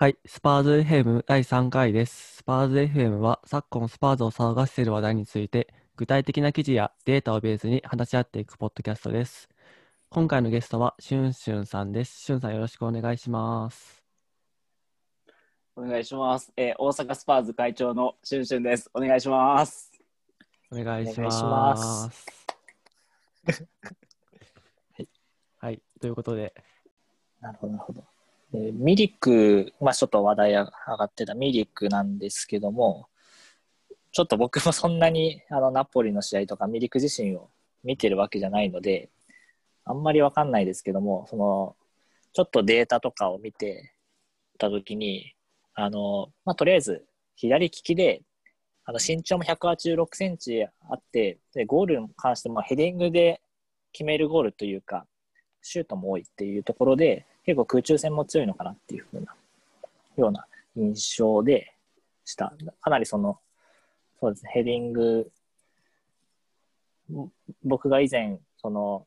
はい、スパーズ FM 第3回です。スパーズ FM は昨今スパーズを騒がせている話題について具体的な記事やデータをベースに話し合っていくポッドキャストです。今回のゲストはしゅんしゅんさんです。しゅんさんよろしくお願いします。お願いします。えー大阪スパーズ会長のしゅんしゅんです。お願いします。お願いしま。ます はい、ということで、なるほど、なるほど。えーミリック、まあちょっと話題上がってたミリックなんですけども、ちょっと僕もそんなにあのナポリの試合とかミリック自身を見てるわけじゃないので、あんまりわかんないですけども、その、ちょっとデータとかを見てたときに、あの、まあとりあえず左利きで、あの身長も186センチあって、でゴールに関してもヘディングで決めるゴールというか、シュートも多いっていうところで、結構空中戦も強いのかなっていう風な、ような印象でした。かなりその、そうですね、ヘディング、僕が以前、その、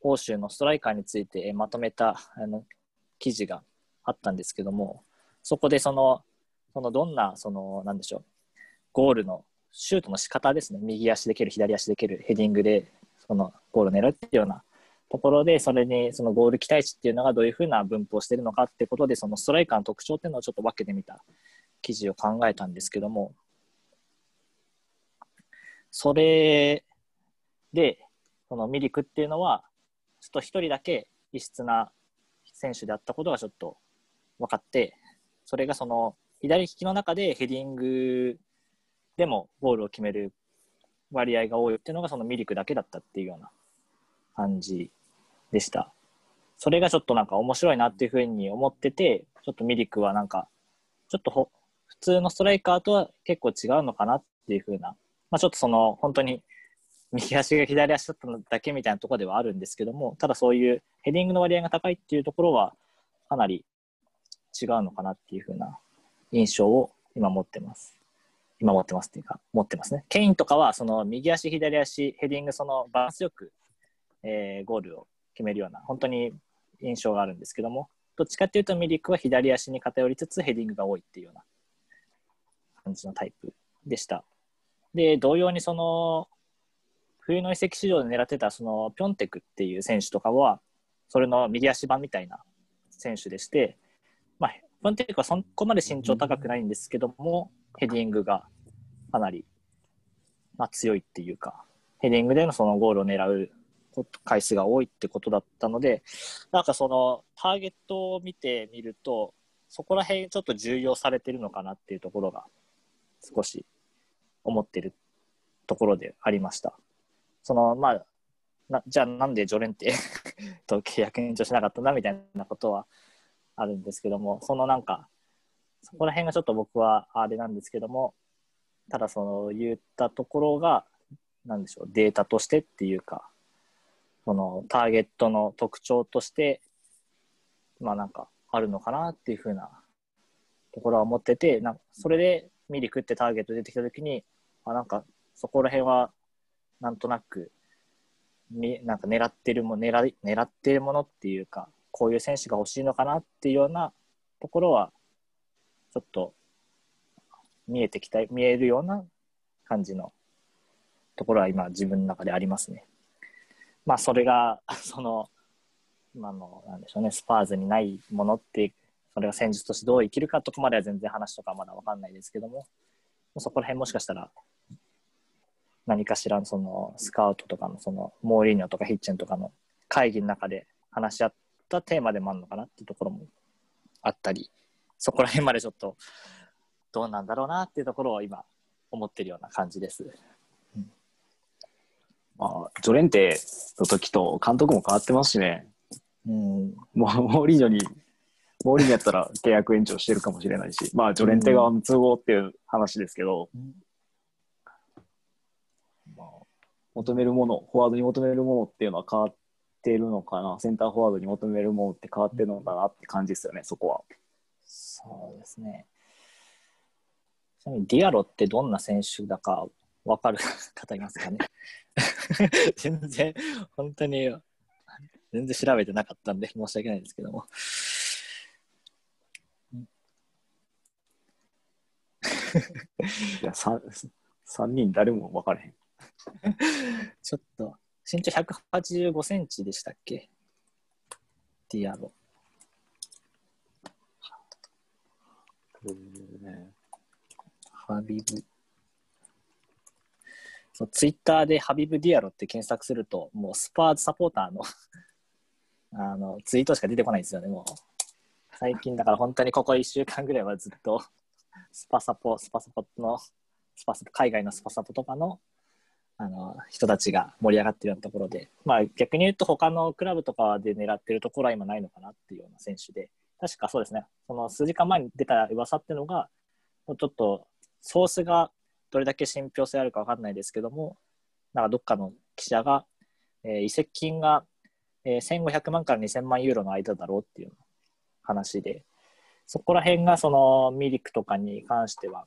欧州のストライカーについてえまとめたあの記事があったんですけども、そこでその、そのどんな、その、なんでしょう、ゴールの、シュートの仕方ですね、右足で蹴る、左足で蹴る、ヘディングで、そのゴールを狙うっていうようなところで、それにそのゴール期待値っていうのがどういうふうな分布をしているのかってことで、そのストライカーの特徴っていうのをちょっと分けてみた記事を考えたんですけども、それで、そのミリクっていうのは、ちょっと一人だけ異質な選手であったことがちょっと分かって、それがその左利きの中でヘディングでもゴールを決める割合が多いっていうのがそのミリクだけだったっていうような感じでした。それがちょっとなんか面白いなっていうふうに思ってて、ちょっとミリクはなんか、ちょっとほ普通のストライカーとは結構違うのかなっていうふうな、まあ、ちょっとその本当に右足が左足だっただけみたいなところではあるんですけども、ただそういうヘディングの割合が高いっていうところはかなり違うのかなっていうふうな印象を今持ってます。今持ってますっていうか、持ってますね。ケインとかはその右足、左足、ヘディング、そのバランスよくえーゴールを決めるような本当に印象があるんですけどもどっちかっていうとミリックは左足に偏りつつヘディングが多いっていうような感じのタイプでした。で同様にその冬の移籍市場で狙ってたそのピョンテクっていう選手とかはそれの右足版みたいな選手でして、まあ、ピョンテクはそこまで身長高くないんですけどもヘディングがかなり、まあ、強いっていうかヘディングでのそのゴールを狙う回数が多いってことだったので、なんかそのターゲットを見てみると、そこら辺ちょっと重要されてるのかなっていうところが少し思ってるところでありました。そのまあなじゃあなんでジョレンテ と契約延長しなかったんだみたいなことはあるんですけども、そのなんか、そこら辺がちょっと僕はあれなんですけども、ただその言ったところが、なんでしょう、データとしてっていうか、そのターゲットの特徴として、まあなんかあるのかなっていうふうなところは思ってて、なんかそれでミリクってターゲット出てきたときに、あなんかそこら辺はなんとなく、みなんか狙ってるも狙い狙ってるものっていうか、こういう選手が欲しいのかなっていうようなところは、ちょっと見えてきた、見えるような感じのところは今自分の中でありますね。まあ、それが、その、今の、なんでしょうね、スパーズにないものって、それが戦術としてどう生きるかとかまでは全然話とかまだわかんないですけども、そこら辺もしかしたら、何かしらのそのスカウトとかのそのモーリーニョとかヒッチェンとかの会議の中で話し合ったテーマでもあるのかなっていうところもあったり、そこら辺までちょっとどうなんだろうなっていうところを今思ってるような感じです。まあ、ジョレンテの時と監督も変わってますしね、うん、もうモーリーニョに、モーリーニョやったら契約延長してるかもしれないし、まあ、ジョレンテ側の都合っていう話ですけど、まあ、求めるもの、フォワードに求めるものっていうのは変わってるのかな、センターフォワードに求めるものって変わってるのかなって感じですよね、そこは。そうですね。ちなみにディアロってどんな選手だか分かる方いますかね？全然、本当に、全然調べてなかったんで申し訳ないですけども。いや 3, 3人誰も分からへん。ちょっと、身長185センチでしたっけ？ディアロ。ハビブ。そう、ツイッターでハビブ・ディアロって検索すると、もうスパーズサポーターの あのツイートしか出てこないんですよね、もう。最近だから本当にここ1週間ぐらいはずっと スパサポ、スパサポの、スパサポ、海外のスパサポとかのあの人たちが盛り上がってるようなところで、まあ、逆に言うと他のクラブとかで狙ってるところは今ないのかなっていうような選手で、確かそうですね、その数時間前に出た噂っていうのが、ちょっとソースがどれだけ信憑性あるか分かんないですけども、なんかどっかの記者が、えー移籍金が、えー1500万から2000万ユーロの間だろうっていう話で、そこら辺がそのミリクとかに関しては、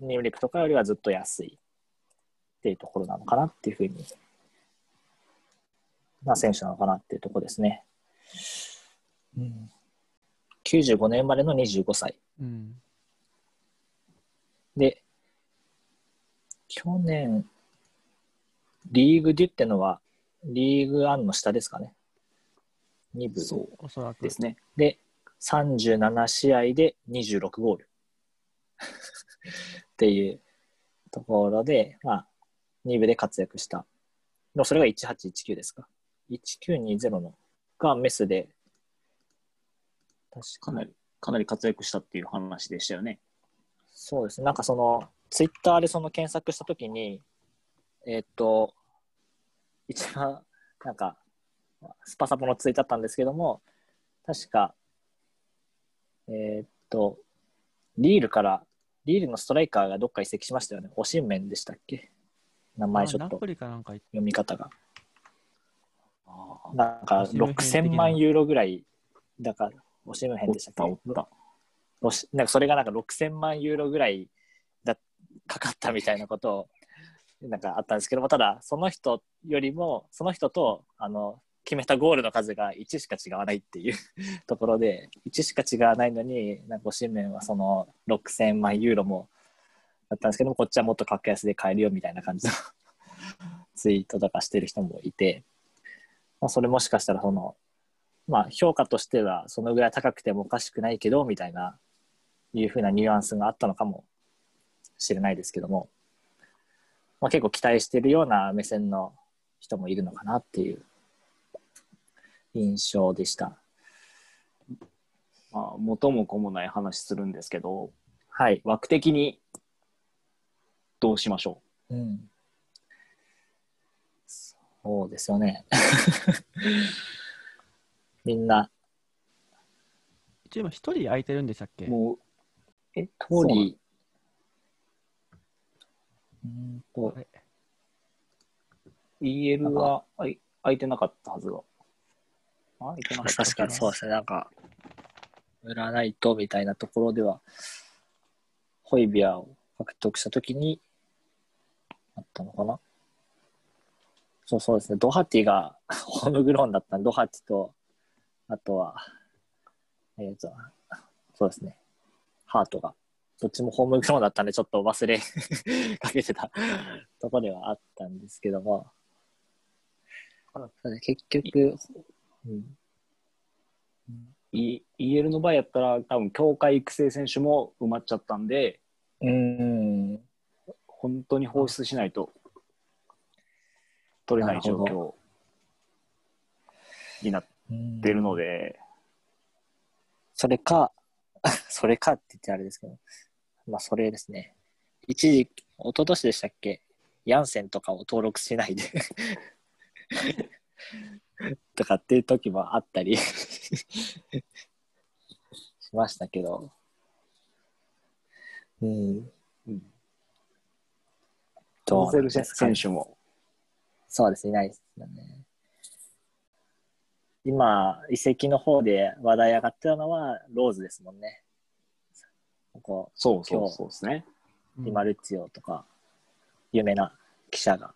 ミリクとかよりはずっと安いっていうところなのかなっていうふうに、な選手なのかなっていうところですね。うん、95年生まれの25歳。うん。で、去年、リーグデュってのは、リーグアンの下ですかね。2部。そうおそらく。ですね。で、37試合で26ゴール。っていうところで、まあ、2部で活躍した。でもそれが1819ですか。1920のがメスで、確かかなり、かなり活躍したっていう話でしたよね。そうですね。なんかその、ツイッターでその検索したときに、えーっと、一番、なんか、スパサポのツイートだったんですけども、確か、えーっと、リールから、リールのストライカーがどっか移籍しましたよね。オシンメンでしたっけ？名前ちょっと読み方が。あなんかオシムヘン的な6000万ユーロぐらい、だから、オシムヘンでしたっけ？なんかそれがなんか6000万ユーロぐらいだかかったみたいなことをなんかあったんですけどもただその人よりもその人とあの決めたゴールの数が1しか違わないっていう ところで1しか違わないのになんか新面はその6000万ユーロもだったんですけどもこっちはもっと格安で買えるよみたいな感じの ツイートとかしてる人もいて、まあ、それもしかしたらそのまあ、評価としてはそのぐらい高くてもおかしくないけどみたいないうふうなニュアンスがあったのかもしれないですけども、まあ、結構期待しているような目線の人もいるのかなっていう印象でした。まあ、元も子もない話するんですけど、はい。枠的にどうしましょう？ん、そうですよね。みんな、一応今一人空いてるんでしたっけ？う。もう、え、通り、うんと EL はあい空いてなかったはずが。あ空いてなかった確かにそうですね、なんか、売ないとみたいなところでは、ホイビアを獲得したときに、あったのかな。そうそうですね、ドハティが ホームグローンだった。んで、ドハティと、あとは、えっ、と、そうですね、ハートが、どっちもホームグローンだったんで、ちょっと忘れ かけてた。ところではあったんですけども、結局、うん、E- EL の場合やったら、多分協会育成選手も埋まっちゃったんで、うん、本当に放出しないと取れない状況になっうんてるので、それか、それかって言ってあれですけど、まあそれですね。一時、一昨年でしたっけ？ヤンセンとかを登録しないで とかっていう時もあったり しましたけど、うん。うですか選手もそうですね、いないですよね。今、遺跡の方で話題上がってたのは、ローズですもんね。ここ、そうそうそうですね。うんディマルツィオとか、有名な記者が、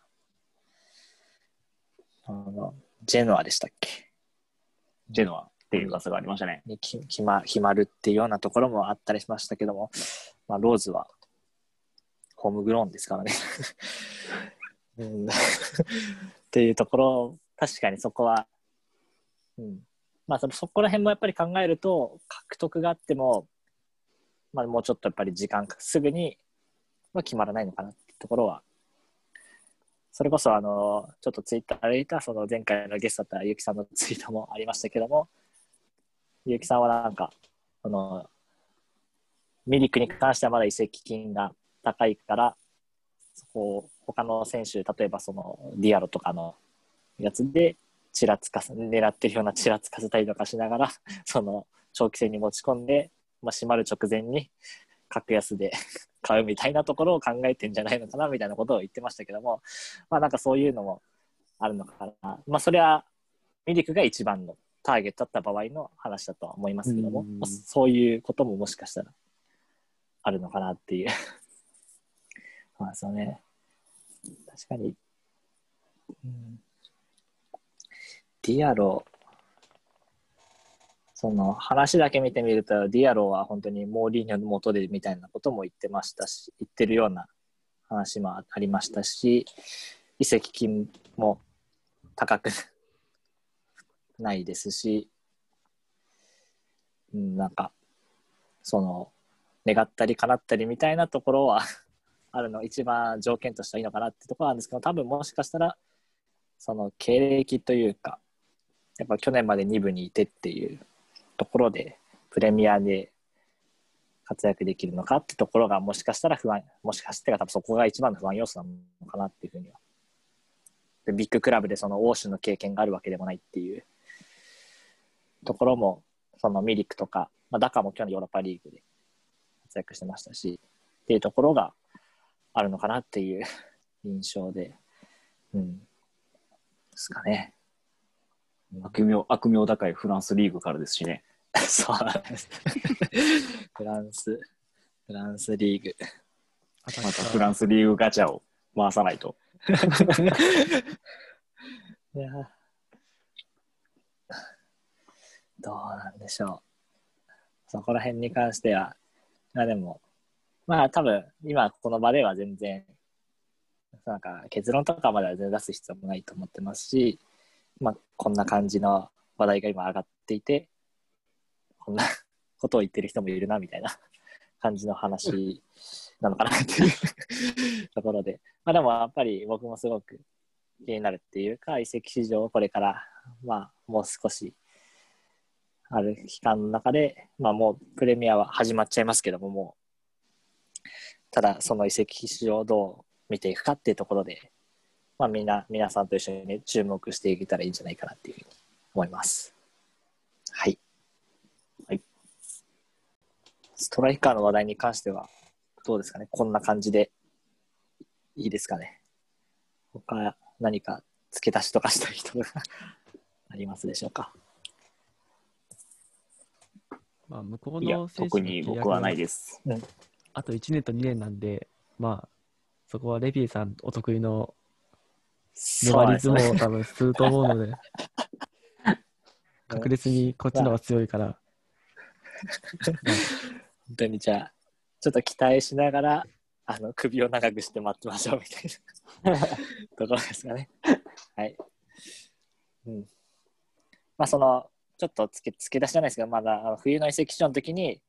あの、ジェノアでしたっけ？ジェノア。っていう噂がありましたね。にき決ま決まるっていうようなところもあったりしましたけども、まあ、ローズはホームグローンですからね。うん、っていうところ確かにそこは、うんまあ、そのそこら辺もやっぱり考えると獲得があっても、まあ、もうちょっとやっぱり時間すぐには決まらないのかなってところは。それこそあのちょっとツイッターでいたその前回のゲストだったゆきさんのツイートもありましたけどもゆきさんはなんかあのミリクに関してはまだ移籍金が高いからそこを他の選手例えばそのディアロとかのやつでちらつかす狙ってるようなちらつかせたりとかしながらその長期戦に持ち込んで、まあ、閉まる直前に格安で 買うみたいなところを考えてんじゃないのかなみたいなことを言ってましたけどもまあなんかそういうのもあるのかな。まあそれはミリクが一番のターゲットだった場合の話だとは思いますけども、うんまあそういうことももしかしたらあるのかなっていう。まあそうね。確かに、うん、ディアロその話だけ見てみるとディアローは本当にモーリーニョの元でみたいなことも言ってましたし言ってるような話もありましたし移籍金も高くないですし、うん、なんかその願ったり叶ったりみたいなところは あるの一番条件としてはいいのかなってところなんですけど多分もしかしたらその経歴というかやっぱ去年まで2部にいてっていうところでプレミアで活躍できるのかってところがもしかしたら不安もしかしてが多分そこが一番の不安要素なのかなっていうふうにはでビッグクラブでその欧州の経験があるわけでもないっていうところもそのミリクとか、まあ、ダカも去年ヨーロッパリーグで活躍してましたしっていうところがあるのかなっていう印象で、うん、ですかね。悪名、悪名高いフランスリーグからですしね。そうなんです。フランス、フランスリーグ。またフランスリーグガチャを回さないと。いやどうなんでしょう。そこら辺に関しては、まあでも、まあ多分、今この場では全然、なんか結論とかまでは全然出す必要もないと思ってますし、まあこんな感じの話題が今上がっていて、こんな ことを言ってる人もいるなみたいな 感じの話なのかなっていう ところで、まあでもやっぱり僕もすごく気になるっていうか、移籍市場をこれから、まあもう少しある期間の中で、まあもうプレミアは始まっちゃいますけども、もう、ただその移籍市場をどう見ていくかっていうところで、まあみんな、皆さんと一緒にね、注目していけたらいいんじゃないかなっていうふうに思います。はい。はい。ストライカーの話題に関しては、どうですかね？こんな感じでいいですかね？他何か付け足しとかしたい人が ありますでしょうか？まあ、向こういやの、特に僕はないでです。あと1年と2年なんで、まあ、そこはレビーさんお得意の粘り相撲を多分すると思うので、確実にこっちの方が強いから、本当にじゃあ、ちょっと期待しながら、あの、首を長くして待ってましょうみたいなところですかね。はい。うん。まあ、その、ちょっと付け付け出しじゃないですけど、まだあの冬の移籍市場の時に、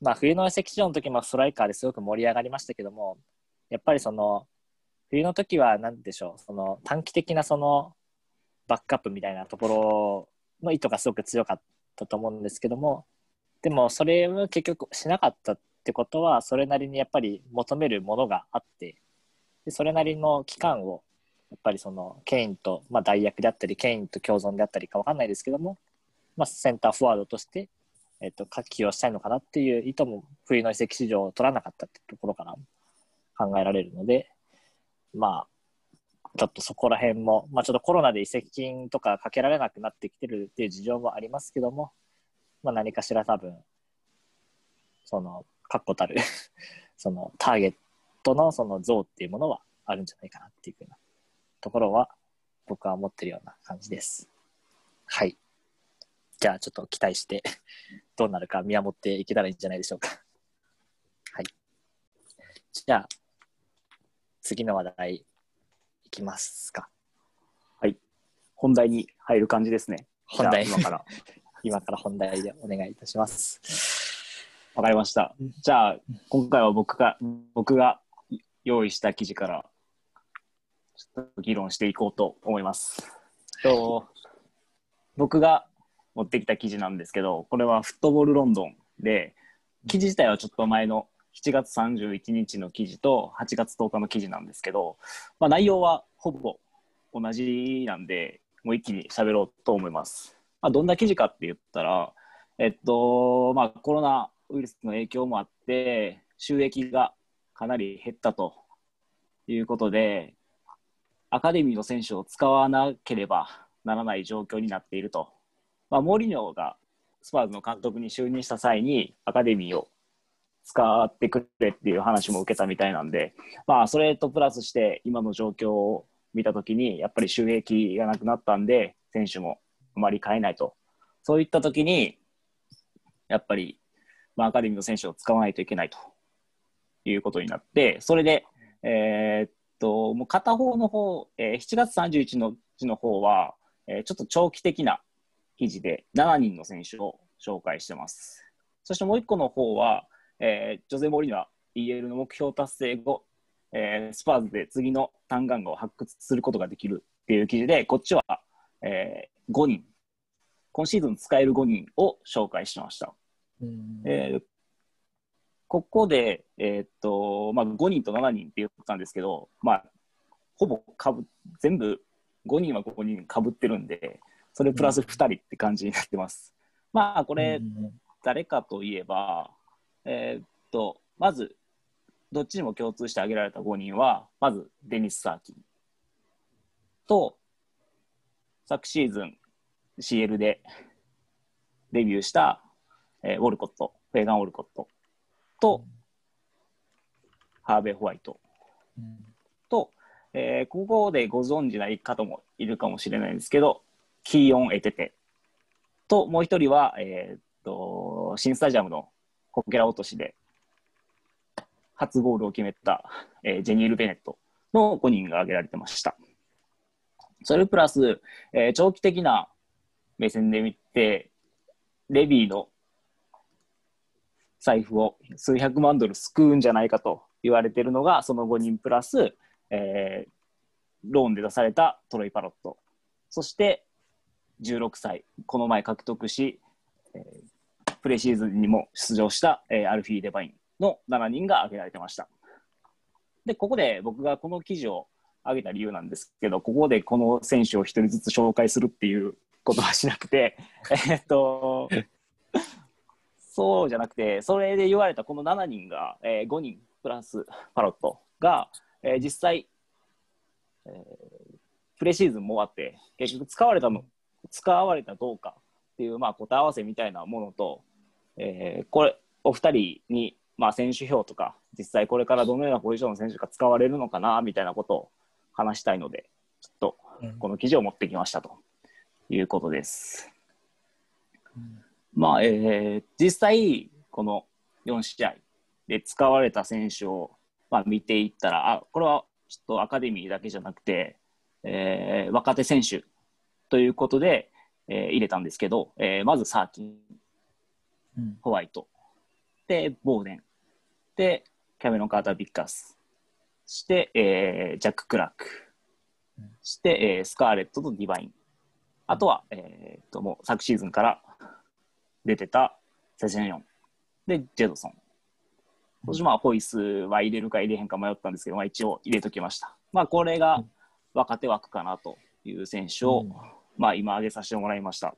まあ、冬の移籍市場の時もストライカーですごく盛り上がりましたけども、やっぱりその、冬の時は何でしょう、その短期的なそのバックアップみたいなところの意図がすごく強かったと思うんですけども、でもそれを結局しなかったってことはそれなりにやっぱり求めるものがあってでそれなりの期間をやっぱりそのケインと、まあ、代役であったりケインと共存であったりか分かんないですけども、まあ、センターフォワードとして、えっと、起用したいのかなっていう意図も冬の移籍市場を取らなかったってところから考えられるのでまあちょっとそこら辺も、まあ、ちょっとコロナで移籍金とかかけられなくなってきてるっていう事情もありますけども、まあ、何かしら多分その確固たる そのターゲットのその像っていうものはあるんじゃないかなっていうふうなところは僕は思ってるような感じです。はい。じゃあちょっと期待して、どうなるか見守っていけたらいいんじゃないでしょうか。はい。じゃあ、次の話題いきますか。本題に入る感じですね。本題今から。今から本題でお願いいたします。わかりました。じゃあ、今回は僕が、僕が用意した記事から、ちょっと議論していこうと思います。と僕が持ってきた記事なんですけど、これはフットボールロンドンで、記事自体はちょっと前の7月31日の記事と8月10日の記事なんですけど、まあ、内容はほぼ同じなんで、もう一気に喋ろうと思います。まあ、どんな記事かって言ったら、えっと、まあ、コロナウイルスの影響もあって、収益がかなり減ったということで、アカデミーの選手を使わなければならない状況になっていると。まあ、モーリニョがスパーズの監督に就任した際に、アカデミーを使ってくれっていう話も受けたみたいなんで、まあ、それとプラスして、今の状況を見たときに、やっぱり収益がなくなったんで、選手もあまり買えないと。そういったときに、やっぱり、まあ、アカデミーの選手を使わないといけないということになって、それで、えーっと、もう片方の方、えー7月31日の方は、えーちょっと長期的な記事で7人の選手を紹介してます。そしてもう一個の方は、えージョゼ・モリーナは EL の目標達成後、えースパーズで次の単眼画を発掘することができるっていう記事で、こっちは、えー5人、今シーズン使える5人を紹介しました。えーここで、えーっとまあ、5人と7人って言ったんですけど、まあ、ほぼかぶ全部5人は5人かぶってるんで、それプラス2人って感じになってます。まあ、これ、誰かといえば、えーっと、まず、どっちにも共通して挙げられた5人は、まず、デニス・サーキン。と、昨シーズン CL でデビューした、えーウォルコット、フェーガン・ウォルコット。と、ハーベイ・ホワイト。と、えーここでご存知ない方もいるかもしれないんですけど、キーオン・エテテ。と、もう一人は、えーっと、新スタジアムのこけら落としで、初ゴールを決めた、えージェニール・ベネットの5人が挙げられてました。それプラス、えー長期的な目線で見て、レビーの財布を数百万ドル救うんじゃないかと言われているのが、その5人プラス、えーローンで出されたトロイ・パロット、そして16歳、この前獲得し、えープレシーズンにも出場した、えーアルフィー・デバインの7人が挙げられてました。で、ここで僕がこの記事を挙げた理由なんですけど、ここでこの選手を一人ずつ紹介するっていうことはしなくて、えっと、そうじゃなくて、それで言われたこの7人が、え5人プラスパロットが、えー実際、えープレシーズンも終わって、結局使われたの、使われたどうかっていう、まあ、答え合わせみたいなものと、えーこれ、お二人に、まあ、選手表とか、実際これからどのようなポジションの選手が使われるのかな、みたいなことを話したいので、ちょっとこの記事を持ってきましたということです。まあ、えー実際、この4試合で使われた選手を、まあ、見ていったら、あ、これはちょっとアカデミーだけじゃなくて、えー若手選手ということで、えー入れたんですけど、えーまずサーキン、ホワイト、で、ボーデン、で、キャメロン・カーター・ビッカース、そして、えージャック・クラーク、そして、えースカーレットとディバイン、あとは、えー、ともう昨シーズンから出てたセセンヨン、で、ジェドソン。そしてまあ、ホイスは入れるか入れへんか迷ったんですけど、まあ、一応入れときました。まあ、これが若手枠かなという選手を、うん。まあ、今挙げさせてもらいました。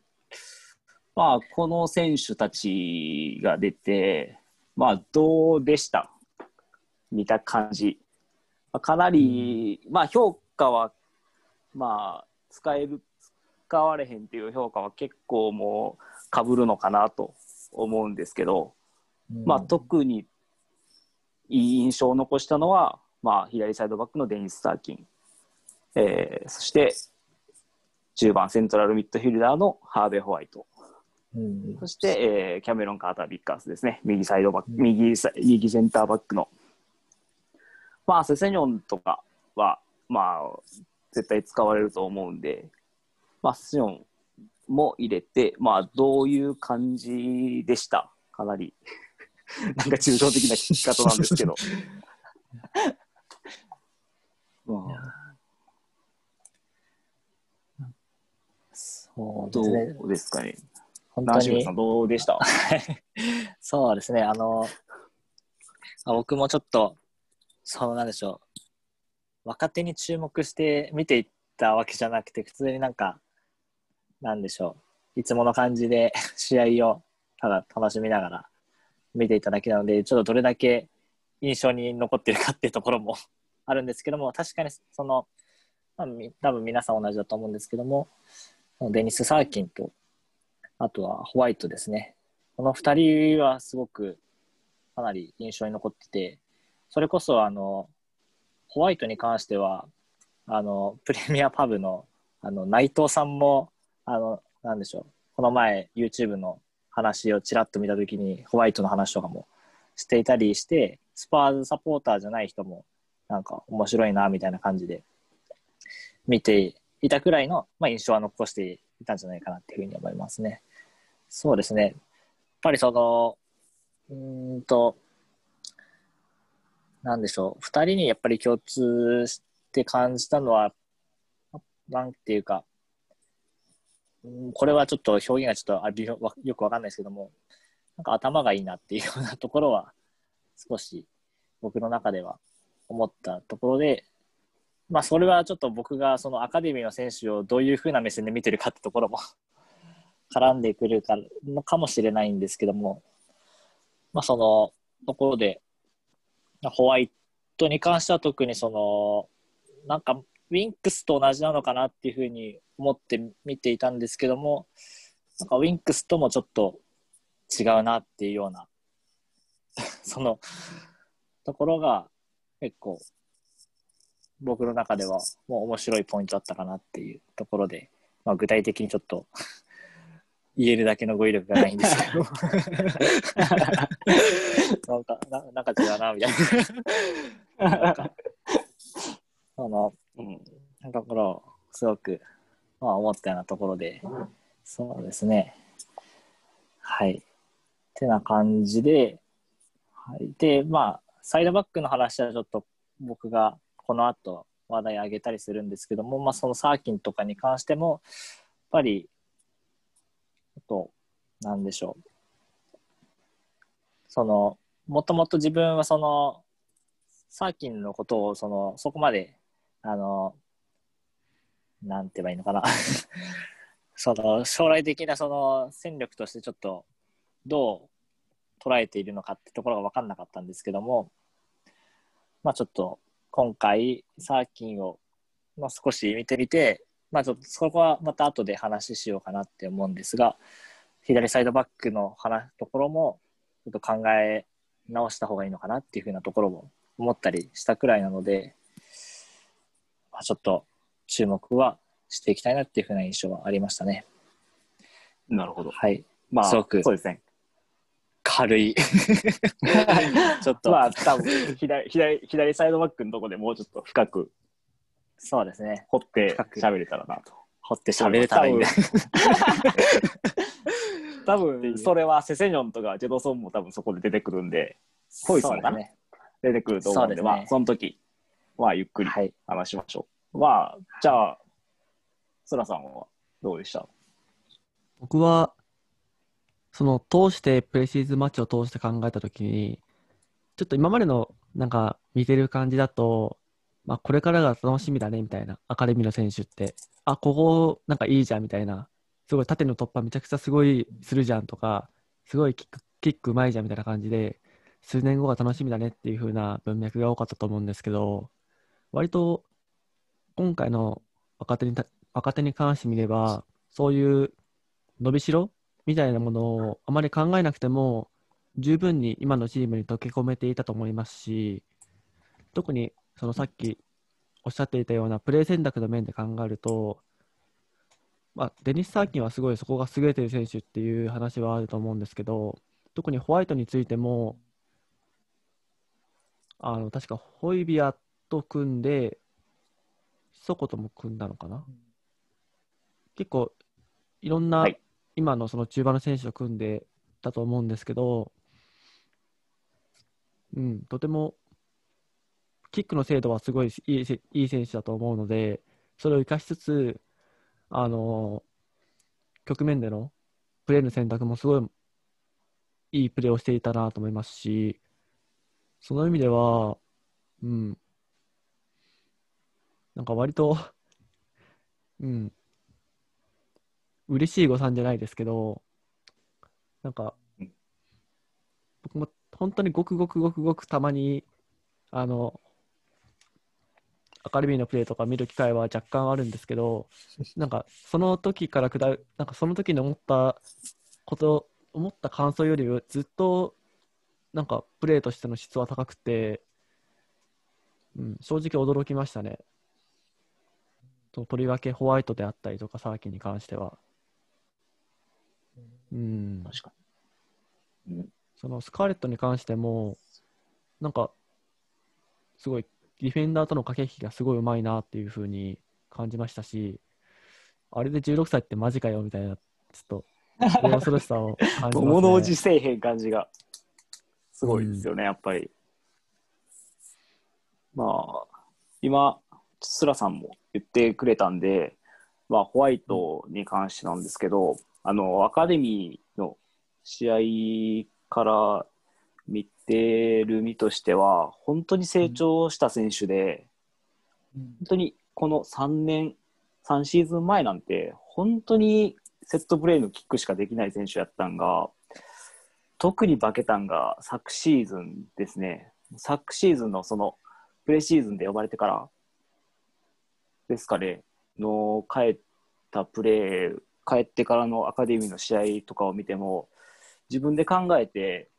まあ、この選手たちが出て、まあ、どうでした？見た感じ。まあかなり、まあ、評価は、まあ、使える、使われへんっていう評価は結構もう、かぶるのかなと思うんですけど、まあ、特にいい印象を残したのは、まあ、左サイドバックのデニス・スターキン、えーそして10番セントラルミッドフィルダーのハーベイ・ホワイト。うんそして、えーキャメロン・カーター・ビッカースですね。右サイドバック、うん右サ右センターバックの。まあ、セセニョンとかは、まあ、絶対使われると思うんで、まあ、セセニョンも入れて、まあ、どういう感じでした？かなり。なんか抽象的な聞き方なんですけど。まあ、どそうですね。うですかね。本当にさん、どうでした？そうですね。あの、あ僕もちょっと、そうなんでしょう。若手に注目して見ていったわけじゃなくて、普通になんか、なんでしょう。いつもの感じで 試合をただ楽しみながら見ていただけなので、ちょっとどれだけ印象に残ってるかっていうところも あるんですけども、確かにその、まあ、み多分皆さん同じだと思うんですけども、デニス・サーキンと、あとはホワイトですね。この2人はすごくかなり印象に残ってて、それこそあのホワイトに関してはあのプレミアパブのあの内藤さんもあのなんでしょうこの前 YouTube の話をちらっと見た時にホワイトの話とかもしていたりしてスパーズサポーターじゃない人もなんか面白いなみたいな感じで見ていたくらいの、まあ、印象は残していたんじゃないかなっていうふうに思いますね。そうですね。やっぱりその、うんと、なんでしょう、二人にやっぱり共通して感じたのは、なんていうか、うんこれはちょっと表現がちょっとありよよくわかんないですけども、なんか頭がいいなっていうようなところは、少し僕の中では思ったところで、まあそれはちょっと僕がそのアカデミーの選手をどういうふうな目線で見てるかってところも絡んでくるかのかもしれないんですけども、まあ、そのところで、ホワイトに関しては特にその、なんか、ウィンクスと同じなのかなっていうふうに思って見ていたんですけども、なんかウィンクスともちょっと違うなっていうような、そのところが結構僕の中ではもう面白いポイントだったかなっていうところで、まあ、具体的にちょっと言えるだけの語彙力がないんですけど。なんかななんか違うなみたいな。なんかそのうん。ところをすごく、まあ、思ったようなところでそうですね。はい。てな感じで、はい、でまあサイドバックの話はちょっと僕がこの後話題上げたりするんですけども、まあ、そのサーキンとかに関してもやっぱりあとなんでしょう。そのもともと自分はそのサーキンのことをそのそこまであのなんて言えばいいのかな。その将来的なその戦力としてちょっとどう捉えているのかってところが分かんなかったんですけどもまあちょっと今回サーキンを、まあ、少し見てみてまあちょっとそこはまた後で話しようかなって思うんですが左サイドバックの話ところもちょっと考え直した方がいいのかなっていうふうなところも思ったりしたくらいなので、まあ、ちょっと注目はしていきたいなっていうふうな印象はありましたね。なるほど。はい。まあ、すごくそうですね。軽い。ちょっと、まあ、多分左左左サイドバックのとこでもうちょっと深くそうですね。掘って喋れたらなと。掘って喋れたらいいね。多分 それはセセニョンとかジェドソンも多分そこで出てくるんで、ホイスもかね。出てくると思うんで、そねまあ、その時はゆっくりはい。話しましょう。まあ、じゃあ、そらさんはどうでした？僕は、その、通して、プレシーズンマッチを通して考えたときに、ちょっと今までの、なんか、見てる感じだと、まあ、これからが楽しみだね、みたいな、アカデミーの選手って、あ、ここ、なんかいいじゃん、みたいな、すごい縦の突破めちゃくちゃすごいするじゃんとか、すごいキック、キックうまいじゃん、みたいな感じで、数年後が楽しみだねっていう風な文脈が多かったと思うんですけど、割と、今回の若手に若手に関してみれば、そういう伸びしろみたいなものをあまり考えなくても、十分に今のチームに溶け込めていたと思いますし、特にそのさっきおっしゃっていたようなプレー選択の面で考えると、まあ、デニス・サーキンはすごいそこが優れてる選手っていう話はあると思うんですけど、特にホワイトについても、あの確かホイビアと組んで、ソコとも組んだのかな？結構、いろんな、はい今のその中盤の選手と組んでたと思うんですけど、うん、とてもキックの精度はすごいいいせいい選手だと思うので、それを生かしつつ、あの局面でのプレーの選択もすごいいいプレーをしていたなと思いますし、その意味では、うん、なんか割と、うん、嬉しい誤算じゃないですけど、なんかうん、僕も本当にごくごくごくごくたまに、あの、アカデミーのプレーとか見る機会は若干あるんですけど、なんかその時からくだる、なんかその時に思ったこと、思った感想よりはずっとなんかプレーとしての質は高くて、うん、正直驚きましたね。ととりわけホワイトであったりとか、サーキンに関しては。うん、確かに。うんそのスカーレットに関しても、なんか、すごい、ディフェンダーとの駆け引きがすごいうまいなっていう風に感じましたし、あれで16歳ってマジかよみたいな、ちょっと、恐ろしさを感じます、ね。物おじせえへん感じがすごいですよね、やっぱり。まあ、今、スラさんも言ってくれたんで、まあ、ホワイトに関してなんですけど、あの、アカデミーの試合から見てる身としては、本当に成長した選手で、本当にこの3年、3シーズン前なんて、本当にセットプレーのキックしかできない選手やったんが、特にバケタンが昨シーズンですね、昨シーズンのそのプレシーズンで呼ばれてからですかね、の帰ったプレー、帰ってからのアカデミーの試合とかを見ても、自分で考えて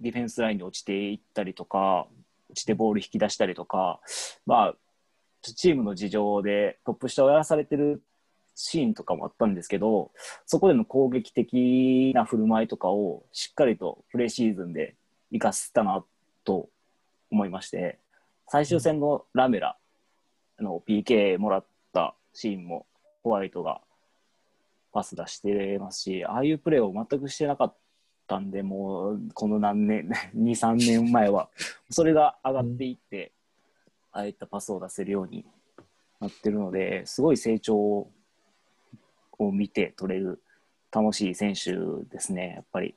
ディフェンスラインに落ちていったりとか、落ちてボール引き出したりとか、まあ、チームの事情でトップ下をやらされてるシーンとかもあったんですけど、そこでの攻撃的な振る舞いとかをしっかりとプレシーズンで生かせたなと思いまして、最終戦のラメラの PK もらったシーンもホワイトがパス出してますし、ああいうプレーを全くしてなかったんで、もうこの何年、2、3年前は、それが上がっていって、ああいったパスを出せるようになってるので、すごい成長を見て取れる楽しい選手ですね、やっぱり。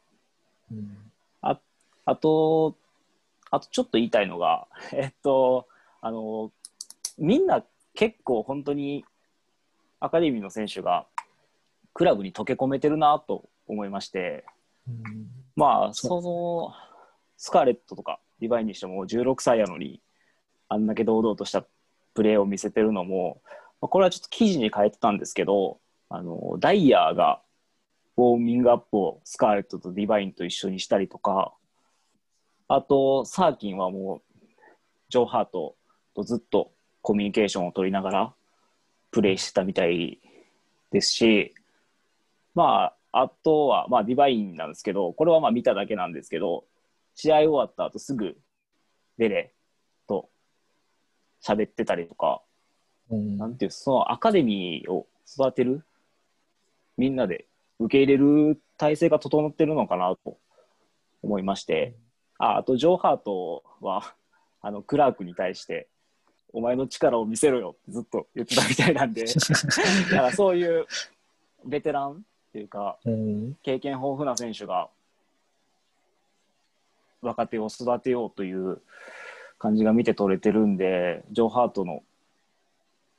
ああと、あとちょっと言いたいのが、えっと、あの、みんな結構本当にアカデミーの選手がクラブに溶け込めてるなと思いまして、まあ、その、スカーレットとかリヴァインにしても16歳やのに、あんだけ堂々としたプレーを見せてるのも、まあこれはちょっと記事に変えてたんですけど、あの、ダイヤーがウォーミングアップをスカーレットとディバインと一緒にしたりとか、あと、サーキンはもう、ジョー・ハートとずっとコミュニケーションを取りながらプレーしてたみたいですし、まあ、あとは、まあ、ディバインなんですけど、これはまあ見ただけなんですけど、試合終わった後すぐデレと喋ってたりとか、なんていう、そのアカデミーを育てる、みんなで受け入れる体制が整ってるのかなと思いまして、ああと、ジョー・ハートは、あの、クラークに対して、お前の力を見せろよってずっと言ってたみたいなんで、だからそういうベテランっていうか、経験豊富な選手が若手を育てようという感じが見て取れてるんで、ジョー・ハートの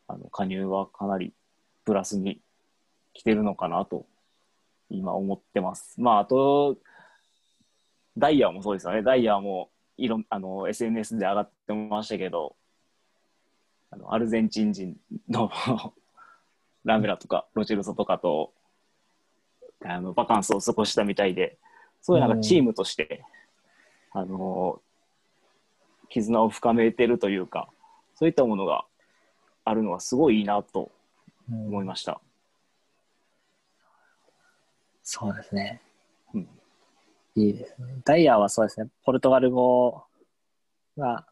あの加入はかなりプラスに来てるのかなと今思ってます。まあ、あと、ダイヤもそうですよね。ダイヤもいろんあの SNS で上がってましたけど、あのアルゼンチン人のラメラとかロチェルソとかとあのバカンスを過ごしたみたいで、そういうなんかチームとして、あの絆を深めてるというか、そういったものがあるのはすごいいいなと思いました。そうですね。うんいいですね。ダイヤはそうですね、ポルトガル語が、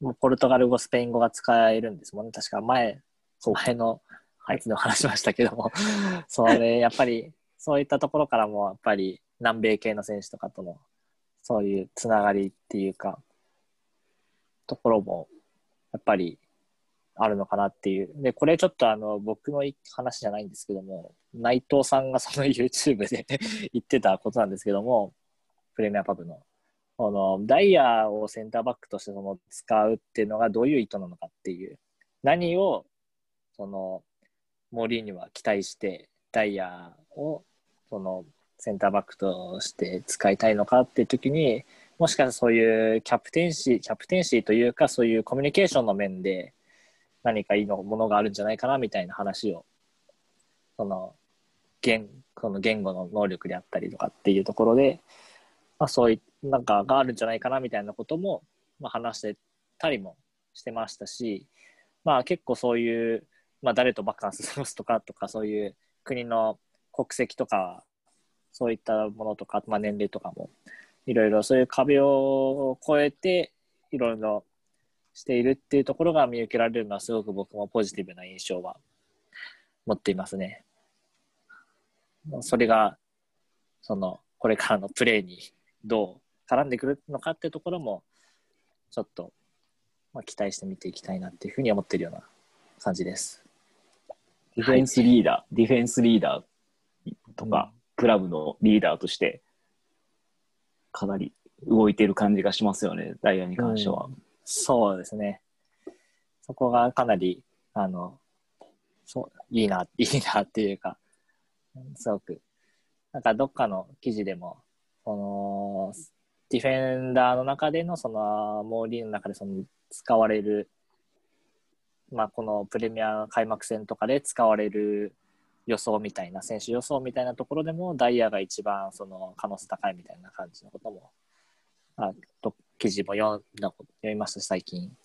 もうポルトガル語、スペイン語が使えるんですもんね。確か前、前のやつでも話しましたけども、それ、やっぱり、そういったところからも、やっぱり南米系の選手とかとの、そういうつながりっていうか、ところも、やっぱりあるのかなっていう。で、これちょっとあの、僕の話じゃないんですけども、内藤さんがその YouTube で 言ってたことなんですけども、プレミアパブの。このダイヤをセンターバックとしてその使うっていうのがどういう意図なのかっていう。何を、その、モリーニョは期待して、ダイヤを、その、センターバックとして使いたいのかっていう時に、もしかしたらそういうキャプテンシー、キャプテンシーというか、そういうコミュニケーションの面で、何かいいのものがあるんじゃないかなみたいな話を、その、言その言語の能力であったりとかっていうところで、まあ、そういう、なんかがあるんじゃないかなみたいなことも、まあ、話してたりもしてましたし、まあ結構そういう、まあ誰とバカンス過ごすとかとか、そういう国の国籍とか、そういったものとか、まあ年齢とかも、いろいろそういう壁を越えて、いろいろしているっていうところが見受けられるのはすごく僕もポジティブな印象は持っていますね。それが、その、これからのプレーにどう絡んでくるのかっていうところも、ちょっと、まあ、期待して見ていきたいなっていうふうに思ってるような感じです。ディフェンスリーダー、ディフェンスリーダーとか、クラブのリーダーとして、かなり動いている感じがしますよね、ダイヤに関しては。そうですね。そこがかなり、あの、そう、いいな、いいなっていうか、すごく、なんかどっかの記事でも、その、ディフェンダーの中での、その、モーリーの中でその、使われる、まあ、このプレミア開幕戦とかで使われる予想みたいな、選手予想みたいなところでも、ダイヤが一番その可能性高いみたいな感じのことも、あと記事も読んだ読みました、最近。ま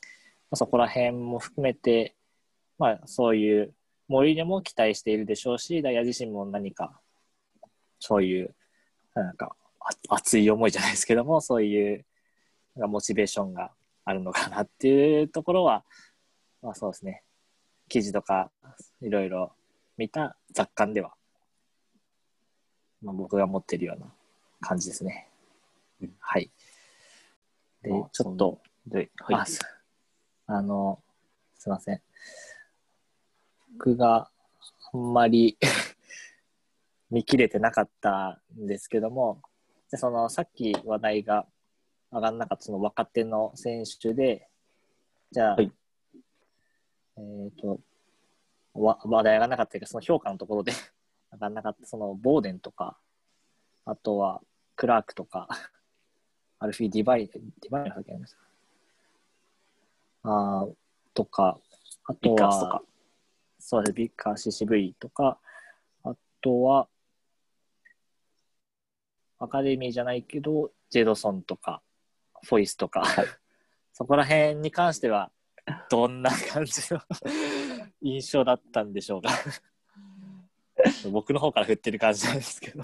あ、そこら辺も含めて、まあ、そういう、森でも期待しているでしょうし、ダイヤ自身も何か、そういう、なんか、熱い思いじゃないですけども、そういう、なんモチベーションがあるのかなっていうところは、まあそうですね、記事とか、いろいろ見た雑感では、まあ、僕が持っているような感じですね。うんはい。で、まあちょっと、で、あはい。すあの、すいません。僕があんまり 見切れてなかったんですけども、でそのさっき話題が上がんなかったその若手の選手で、じゃあ、はいえっ、と、わ話題上がんなかったけど、その評価のところで。上がんなかった、そのボーデンとか、あとはクラークとか、アルフィー・ディバイン、ディバインの先ありました？あーとか、あとビッカースとか、そうですね、ビッカー CCV とか、あとは、アカデミーじゃないけど、ジェドソンとか、フォイスとか、そこら辺に関しては、どんな感じの印象だったんでしょうか。僕の方から振ってる感じなんですけど。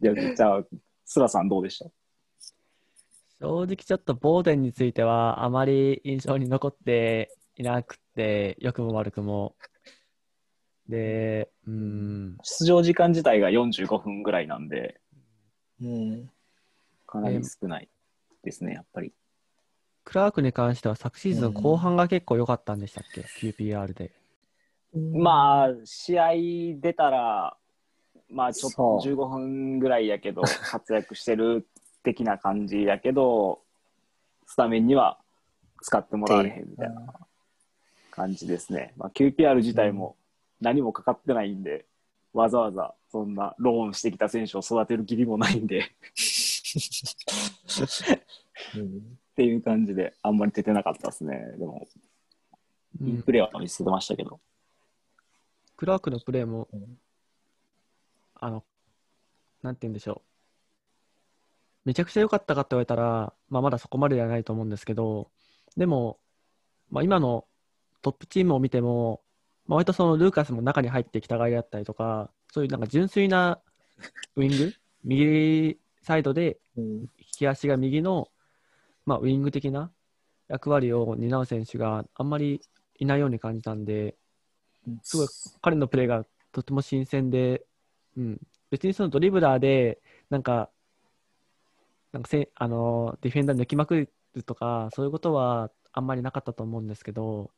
じゃあ、じゃあ、スラさんどうでした？正直ちょっとボーデンについてはあまり印象に残っていなくて、良くも悪くも。で、うーん、出場時間自体が45分ぐらいなんで、うん。かなり少ないですね、やっぱり。クラークに関しては昨シーズン後半が結構良かったんでしたっけ、QPR で。まあ、試合出たら、まあ、ちょっとそう15分ぐらいやけど、活躍してる的な感じやけど、スタメンには使ってもらわれへんみたいな感じですね。まあ、QPR 自体も何もかかってないんで、わざわざそんなローンしてきた選手を育てる義理もないんで、っ うんていう感じで、あんまり出てなかったですね。でも、うんインプレーは見せてましたけど。クラークのプレーもうん、あの、なんて言うんでしょう。めちゃくちゃ良かったかって言われたら、まあ、まだそこまでではないと思うんですけど、でも、まあ、今のトップチームを見ても、まあ、割とそのルーカスも中に入ってきたがりだったりとか、そういうなんか純粋なウイング 右サイドでうん。利き足が右の、まあ、ウイング的な役割を担う選手があんまりいないように感じたんで、すごい彼のプレーがとても新鮮で、うん、別にそのドリブラーで、なんか、なんかせあのディフェンダー抜きまくるとか、そういうことはあんまりなかったと思うんですけど、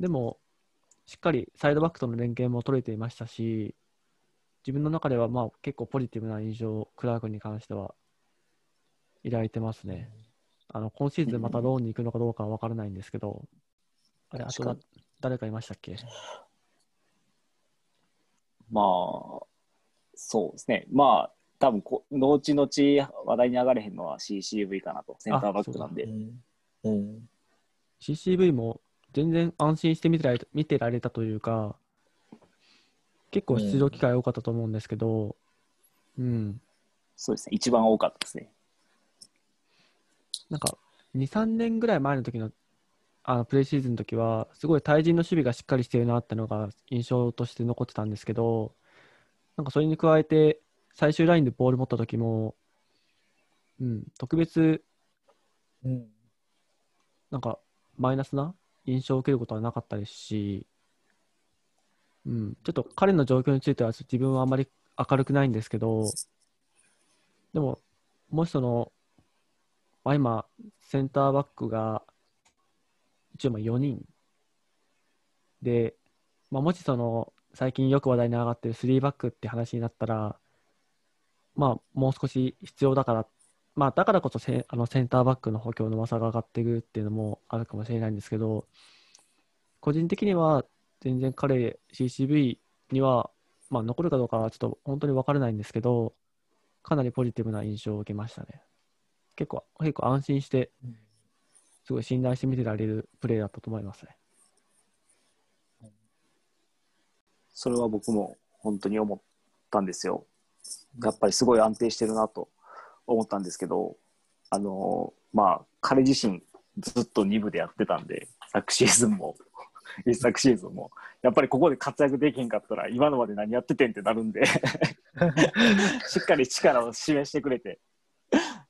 でも、しっかりサイドバックとの連携も取れていましたし、自分の中ではまあ結構ポジティブな印象をクラークに関しては抱いてますね。あの今シーズンまたローンに行くのかどうかは分からないんですけど、あれ、あと誰かいましたっけ？まあ、そうですね。まあ、多分こ、後々話題に上がれへんのは CCV かなと、センターバックなんで。うん。うん。CCV も全然安心して見てられ見てられたというか、結構出場機会多かったと思うんですけど、うん、そうですね。一番多かったですね。なんか2、3年ぐらい前の時のあのプレーシーズンの時は、すごい対人の守備がしっかりしてるなってのが印象として残ってたんですけど、なんかそれに加えて、最終ラインでボール持った時も、うん、特別うん。なんかマイナスな印象を受けることはなかったですし、うん、ちょっと彼の状況については自分はあまり明るくないんですけど、でも、もしその、まあ、今、センターバックが一応まあ4人で、まあ、もしその最近よく話題に上がってる3バックって話になったら、まあ、もう少し必要だからまあ、だからこそセあのセンターバックの補強の技が上がっていくっていうのもあるかもしれないんですけど、個人的には全然彼、CCV には、まあ、残るかどうかはちょっと本当に分からないんですけど、かなりポジティブな印象を受けましたね。結構、結構安心して、すごい信頼して見てられるプレーだったと思いますね。それは僕も本当に思ったんですよ。やっぱりすごい安定してるなと思ったんですけど、あのまあ、彼自身ずっと2部でやってたんで、昨シーズンも、一昨シーズンも、やっぱりここで活躍できへんかったら、今のまで何やっててんってなるんで、しっかり力を示してくれて、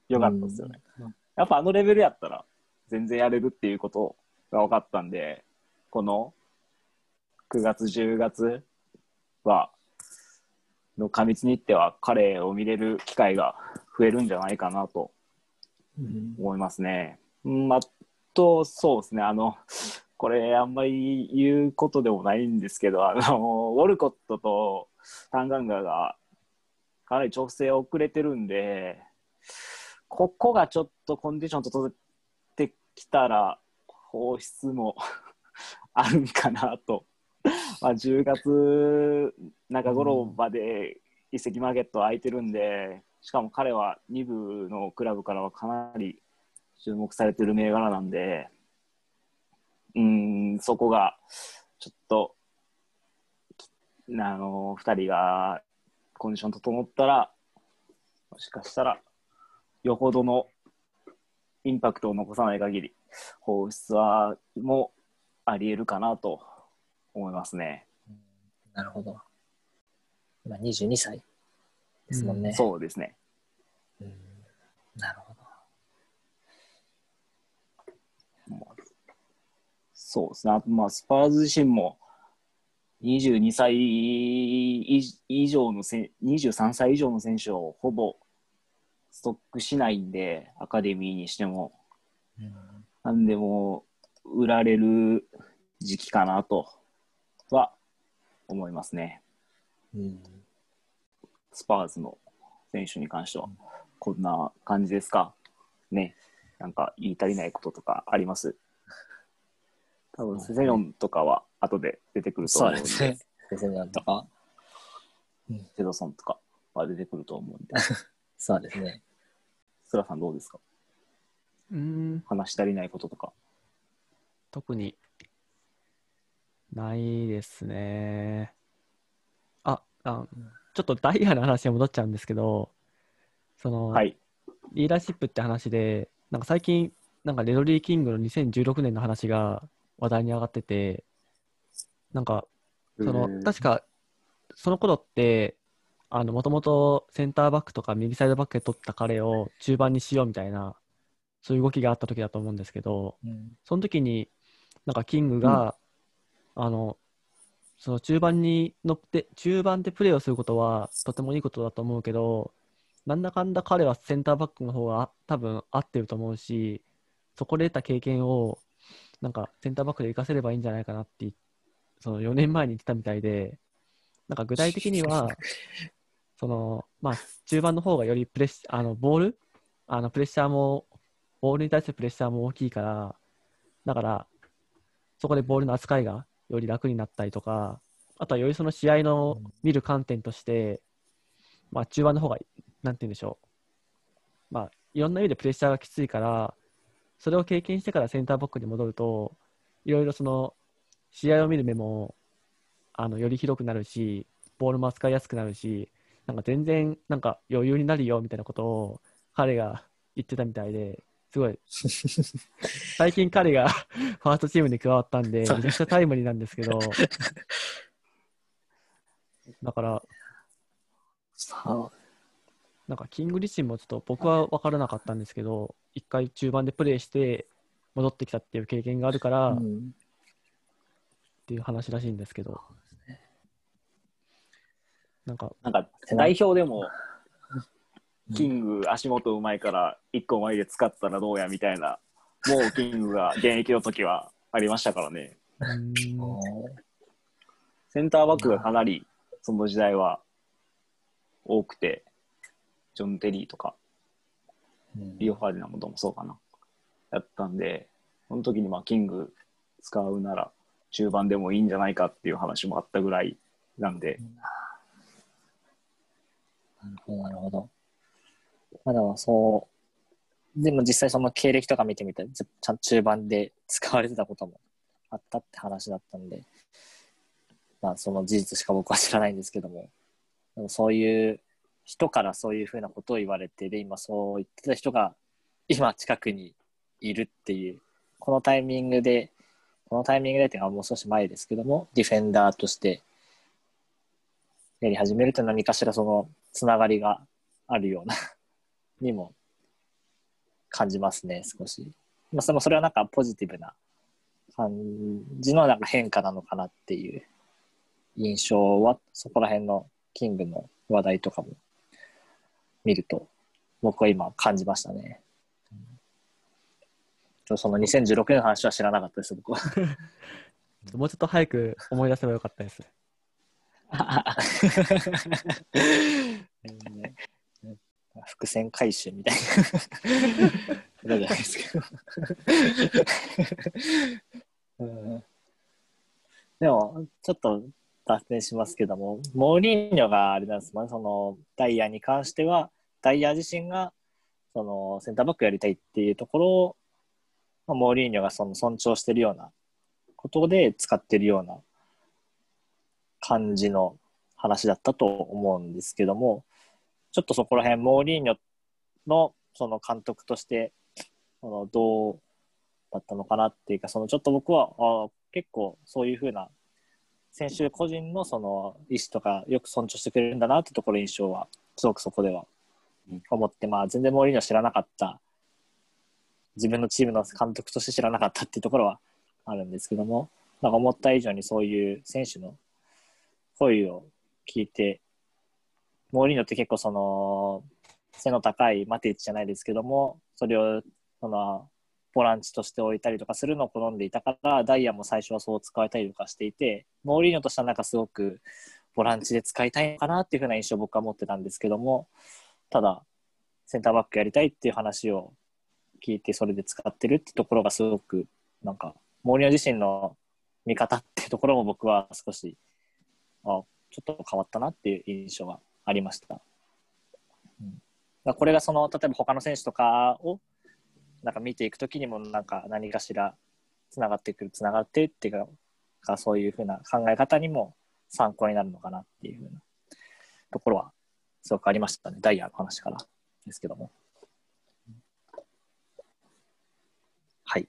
よかったですよね。やっぱあのレベルやったら、全然やれるっていうことが分かったんで、この9月、10月は、の過密日程は彼を見れる機会が増えるんじゃないかなとうん。思いますね。うん、あと、そうですね、あの、これあんまり言うことでもないんですけど、あの、ウォルコットとタンガンガがかなり調整遅れてるんで、ここがちょっとコンディション整ってきたら、放出も あるんかなと。まあ、10月中頃まで移籍マーケット空いてるんで、しかも彼は2部のクラブからはかなり注目されてる銘柄なんで、うん、そこがちょっと、あの、2人がコンディション整ったら、もしかしたら、よほどのインパクトを残さない限り、放出はもあり得るかなと思いますね。なるほど。今22歳ですもんね。そうですね。うんなるほど。そうですね。あとまあ、スパーズ自身も22歳以以上のせん、23歳以上の選手をほぼストックしないんで、アカデミーにしても。うんなんでもう、売られる時期かなとは思いますね。うんスパーズの選手に関しては。こんな感じですか？ね。なんか言い足りないこととかあります？多分、セヨンとかは後で出てくるとそう思うんで、ですね。先生なんとか。セドソンとかは出てくると思うんで、そうですね。スラさんどうですか？うーん、話し足りないこととか。特にないですね。あ、あちょっとダイヤの話に戻っちゃうんですけど、その、はい。リーダーシップって話で、なんか最近、なんかレドリー・キングの2016年の話が話題に上がってて、なんか、その、確か、その頃って、あの、もともとセンターバックとか右サイドバックで取った彼を中盤にしようみたいな、そういう動きがあった時だと思うんですけど、うん。その時に、なんかキングが、あの、その中盤に乗って、中盤でプレーをすることはとてもいいことだと思うけど、なんだかんだ彼はセンターバックの方が多分合ってると思うし、そこで得た経験を、なんかセンターバックで活かせればいいんじゃないかなって、その4年前に言ってたみたいで、なんか具体的には、その、まあ、中盤の方がよりプレッシあの、ボール？あの、プレッシャーも、ボールに対するプレッシャーも大きいから、だから、そこでボールの扱いがより楽になったりとか、あとはよりその試合の見る観点として、まあ、中盤の方が、なんて言うんでしょう。まあ、いろんな意味でプレッシャーがきついから、それを経験してからセンターバックに戻ると、いろいろその、試合を見る目も、あの、より広くなるし、ボールも扱いやすくなるし、なんか全然、なんか余裕になるよみたいなことを彼が言ってたみたいで、すごい、最近彼がファーストチームに加わったんで、めちゃくちゃタイムリーなんですけど、だから、さなんかキング自身もちょっと僕は分からなかったんですけど、一回中盤でプレーして戻ってきたっていう経験があるからっうん。ていう話らしいんですけど、なんか、なんか代表でも、キング足元うまいから1個前で使ったらどうやみたいな、もうキングが現役の時はありましたからね。センターバックがかなりその時代は多くて、ジョン・テリーとか、リオ・ファーディナンドもそうかな。やったんで、その時にまあキング使うなら中盤でもいいんじゃないかっていう話もあったぐらいなんで、なるほど、なるほど。まあでもそう、でも実際その経歴とか見てみたら、ちゃん中盤で使われてたこともあったって話だったんで、まあその事実しか僕は知らないんですけども、でもそういう人からそういうふうなことを言われて、で、今そう言ってた人が今近くにいるっていう、このタイミングで、このタイミングでっていうのはもう少し前ですけども、ディフェンダーとしてやり始めると何かしらそのつながりがあるような にも感じますね、少し。まあ、それもそれはなんかポジティブな感じのなんか変化なのかなっていう印象は、そこら辺のキングの話題とかも見ると、僕は今感じましたね。その2016年の話は知らなかったです、僕は。もうちょっと早く思い出せばよかったです。線回収みたいな。じゃないですけど。うんでも、ちょっと脱線しますけども、モーリーニョがあれなんですもんね、そのダイヤに関しては、ダイヤ自身がそのセンターバックやりたいっていうところを、まあ、モーリーニョがその尊重してるようなことで使ってるような感じの話だったと思うんですけども、ちょっとそこら辺、モーリーニョのその監督として、あのどうだったのかなっていうか、そのちょっと僕はあ結構そういうふうな選手個人のその意思とかよく尊重してくれるんだなってところ印象はすごくそこでは。思って、まあ全然モーリーニョ知らなかった、自分のチームの監督として知らなかったっていうところはあるんですけども、なんか思った以上にそういう選手の声を聞いて、モーリーノって結構その背の高いマティッチじゃないですけども、それをそのボランチとして置いたりとかするのを好んでいたから、ダイヤも最初はそう使われたりとかしていて、モーリーノとしてはなんかすごくボランチで使いたいのかなっていうふうな印象を僕は持ってたんですけども、ただ、センターバックやりたいっていう話を聞いて、それで使ってるってところがすごく、なんか、モーリーノ自身の見方っていうところも僕は少し、あちょっと変わったなっていう印象がありました。うん、これがその例えば他の選手とかをなんか見ていくときにもなんか何かしらつながってくるつながってっていうかそういうふうな考え方にも参考になるのかなっていうふうなところはすごくありましたねダイヤの話からですけども。はい。っ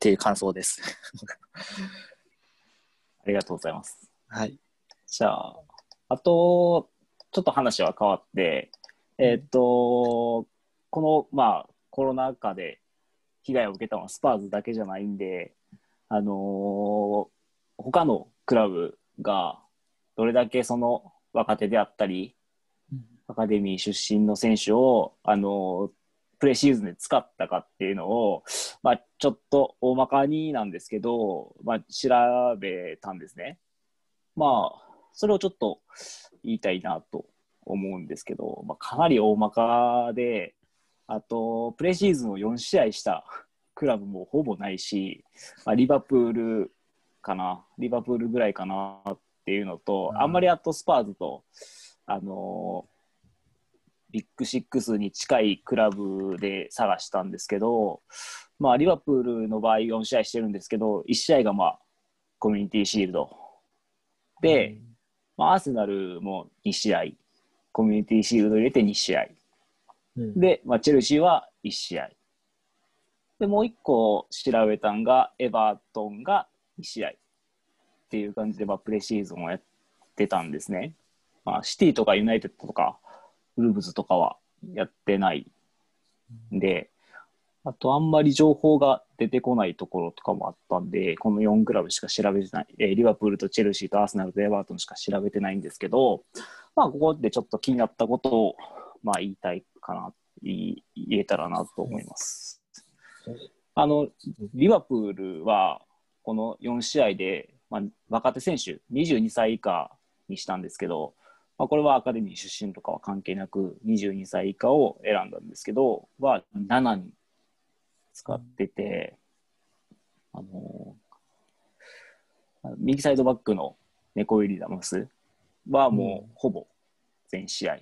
ていう感想です。ありがとうございます。はい。じゃあ、あと、ちょっと話は変わって、えーっと、この、まあ、コロナ禍で被害を受けたのはスパーズだけじゃないんで、あのー他のクラブがどれだけその若手であったり、アカデミー出身の選手を、あのープレシーズンで使ったかっていうのを、まあ、ちょっと大まかになんですけど、まあ、調べたんですね。まあ、それをちょっと言いたいなと思うんですけど、まあ、かなり大まかで、あと、プレシーズンを4試合した クラブもほぼないし、まあ、リバプールかな、リバプールぐらいかなっていうのと、うんあんまりあとスパーズと、あのービッグシックスに近いクラブで探したんですけど、まあ、リバプールの場合4試合してるんですけど、1試合がまあコミュニティシールド。で、まあ、アーセナルも2試合、コミュニティシールド入れて2試合。うん、で、まあ、チェルシーは1試合。で、もう1個調べたんが、エバートンが2試合っていう感じで、まあ、プレシーズンをやってたんですね。まあ、シティとかユナイテッドとか、ウルブズとかはやってないんで、あとあんまり情報が出てこないところとかもあったんで、この4クラブしか調べてない、えーリバプールとチェルシーとアーセナルとエバートンしか調べてないんですけど、まあ、ここでちょっと気になったことを、まあ、言いたいかな、言えたらなと思います。あの、リバプールは、この4試合で、まあ、若手選手、22歳以下にしたんですけど、まあ、これはアカデミー出身とかは関係なく、22歳以下を選んだんですけど、は7人使ってて、あの右サイドバックのネコイリダマスはもうほぼ全試合。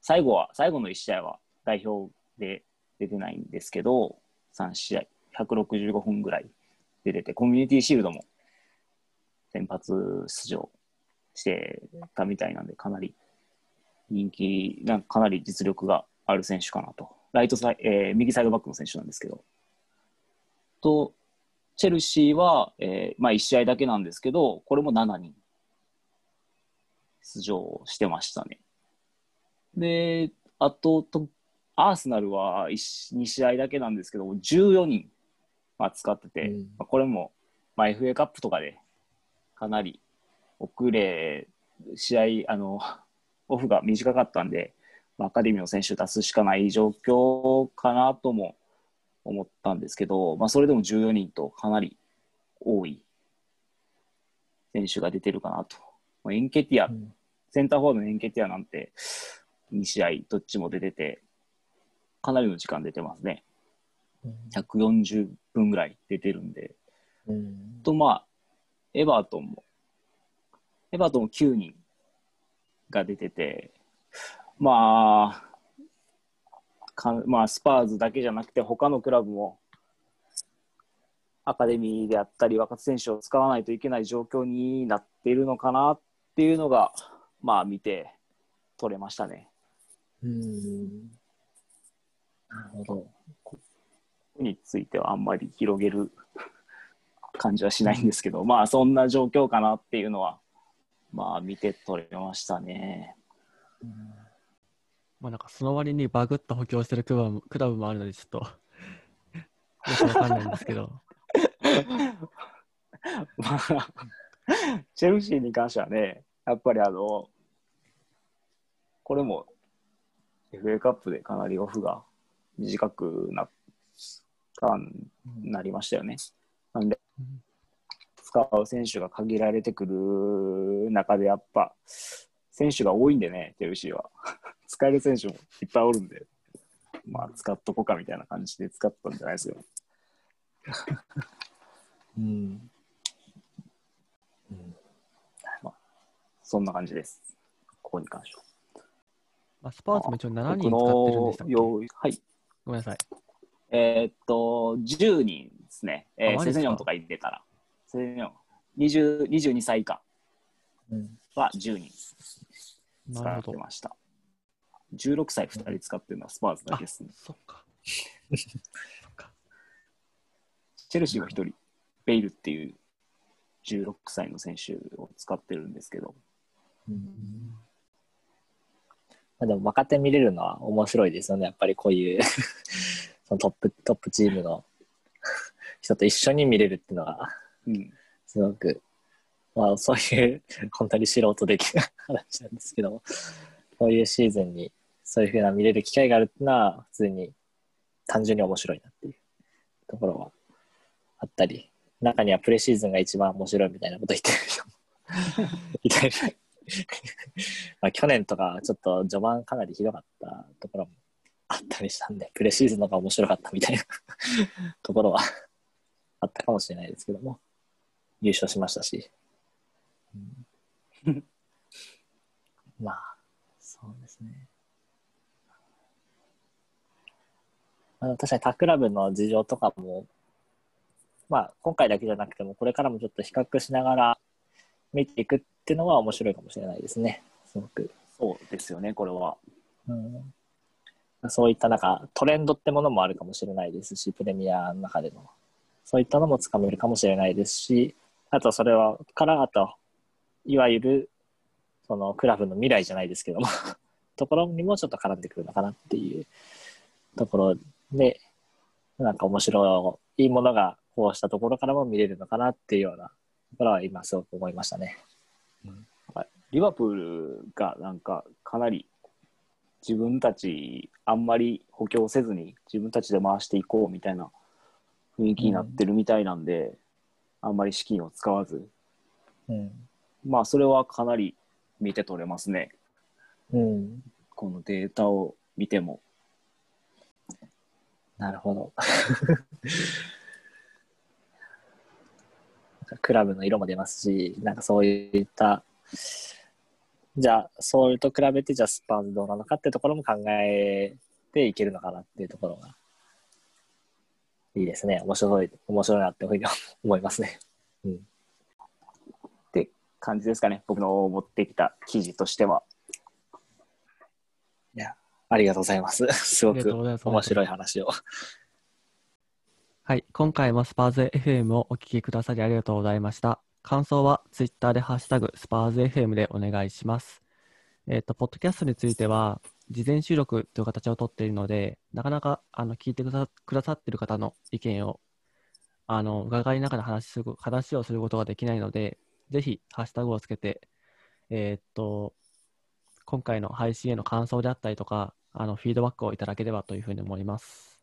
最後は、最後の1試合は代表で出てないんですけど、3試合、165分ぐらい出てて、コミュニティシールドも先発出場してたみたいなんで、かなり人気、なんかかなり実力がある選手かなと。ライトサイ、えー右サイドバックの選手なんですけど。と、チェルシーは、えーまあ1試合だけなんですけど、これも7人出場してましたね。で、あと、とアーセナルは2試合だけなんですけど、14人、まあ、使ってて、うんまあ、これも、まあ、FA カップとかでかなり遅れ、試合、あの、オフが短かったんで、まあアカデミーの選手出すしかない状況かなとも思ったんですけど、まあ、それでも14人とかなり多い選手が出てるかなと。まあ、エンケティア、うんセンターフォワードのエンケティアなんて2試合どっちも出てて、かなりの時間出てますね。140分ぐらい出てるんで。うんと、まあ、エバートンも、エバートンも9人が出てて、まあ、かまあ、スパーズだけじゃなくて、他のクラブも、アカデミーであったり、若手選手を使わないといけない状況になっているのかなっていうのが、まあ、見て取れましたね。うんなるほど。についてはあんまり広げる 感じはしないんですけど、まあそんな状況かなっていうのは、まあ見て取れましたね。まあなんかその割にバグった補強してるクラブもクラブもあるのでちょっとよくわかんないんですけど。まあ、チェルシーに関してはね、やっぱりあの、これも FA カップでかなりオフが短くなったなりましたよね。なんで、使う選手が限られてくる中で、やっぱ、選手が多いんでね、チェルシーは。使える選手もいっぱいおるんで、まあ、使っとこうかみたいな感じで使ったんじゃないですよ。うんそんな感じです。ここに関しては。まあ、スパーズも一応7人僕使ってるんでしたっけ？はい。ごめんなさい。えーっと、10人ですね。えー、セセニョンとか入れたら。セセニョン。20 22歳以下うんは10人使っ。てました。16歳2人使ってるのはスパーズだけですね。そっか。チェルシーは1人、ベイルっていう16歳の選手を使ってるんですけど、うんまあ、でも若手見れるのは面白いですよね。やっぱりこういう そのトップ、トップチームの人と一緒に見れるっていうのが、うん。すごく、まあそういう、本当に素人的な話なんですけども、こういうシーズンにそういうふうな見れる機会があるっていうのは、普通に単純に面白いなっていうところはあったり、中にはプレシーズンが一番面白いみたいなこと言ってる人も いたり、まあ去年とかちょっと序盤かなりひどかったところもあったりしたんで、プレシーズンの方が面白かったみたいなところはあったかもしれないですけども、優勝しましたし。うんまあ、そうですね。あの確かに他クラブの事情とかも、まあ、今回だけじゃなくても、これからもちょっと比較しながら見ていくっていうのは面白いかもしれないですね。すごく。そうですよね、これは。うん、そういったなんかトレンドってものもあるかもしれないですし、プレミアの中での。そういったのもつかめるかもしれないですし、あとそれは、から、あと、いわゆる、そのクラブの未来じゃないですけども、ところにもちょっと絡んでくるのかなっていうところで、なんか面白い、いいものがこうしたところからも見れるのかなっていうようなところは今すごく思いましたね。リバプールがなんかかなり自分たちあんまり補強せずに自分たちで回していこうみたいな雰囲気になってるみたいなんで、あんまり資金を使わずうん。まあそれはかなり見て取れますねうん。このデータを見てもなるほど。クラブの色も出ますし、なんかそういった、じゃあ、それと比べて、じゃあスパーズどうなのかっていうところも考えていけるのかなっていうところが、いいですね。面白い、面白いなってふうに思いますね。うんって感じですかね僕の持ってきた記事としてはありがとうございます。すごく面白い話を。はい、今回もスパーズ FM をお聞きくださりありがとうございました。感想はツイッターでハッシュタグスパーズ FM でお願いします。えっ、と、ポッドキャストについては、事前収録という形をとっているので、なかなかあの聞いてくださくださっている方の意見をあの伺いながら話しする話をすることができないので、ぜひハッシュタグをつけて、えっ、と、今回の配信への感想であったりとか、あのフィードバックをいただければというふうに思います。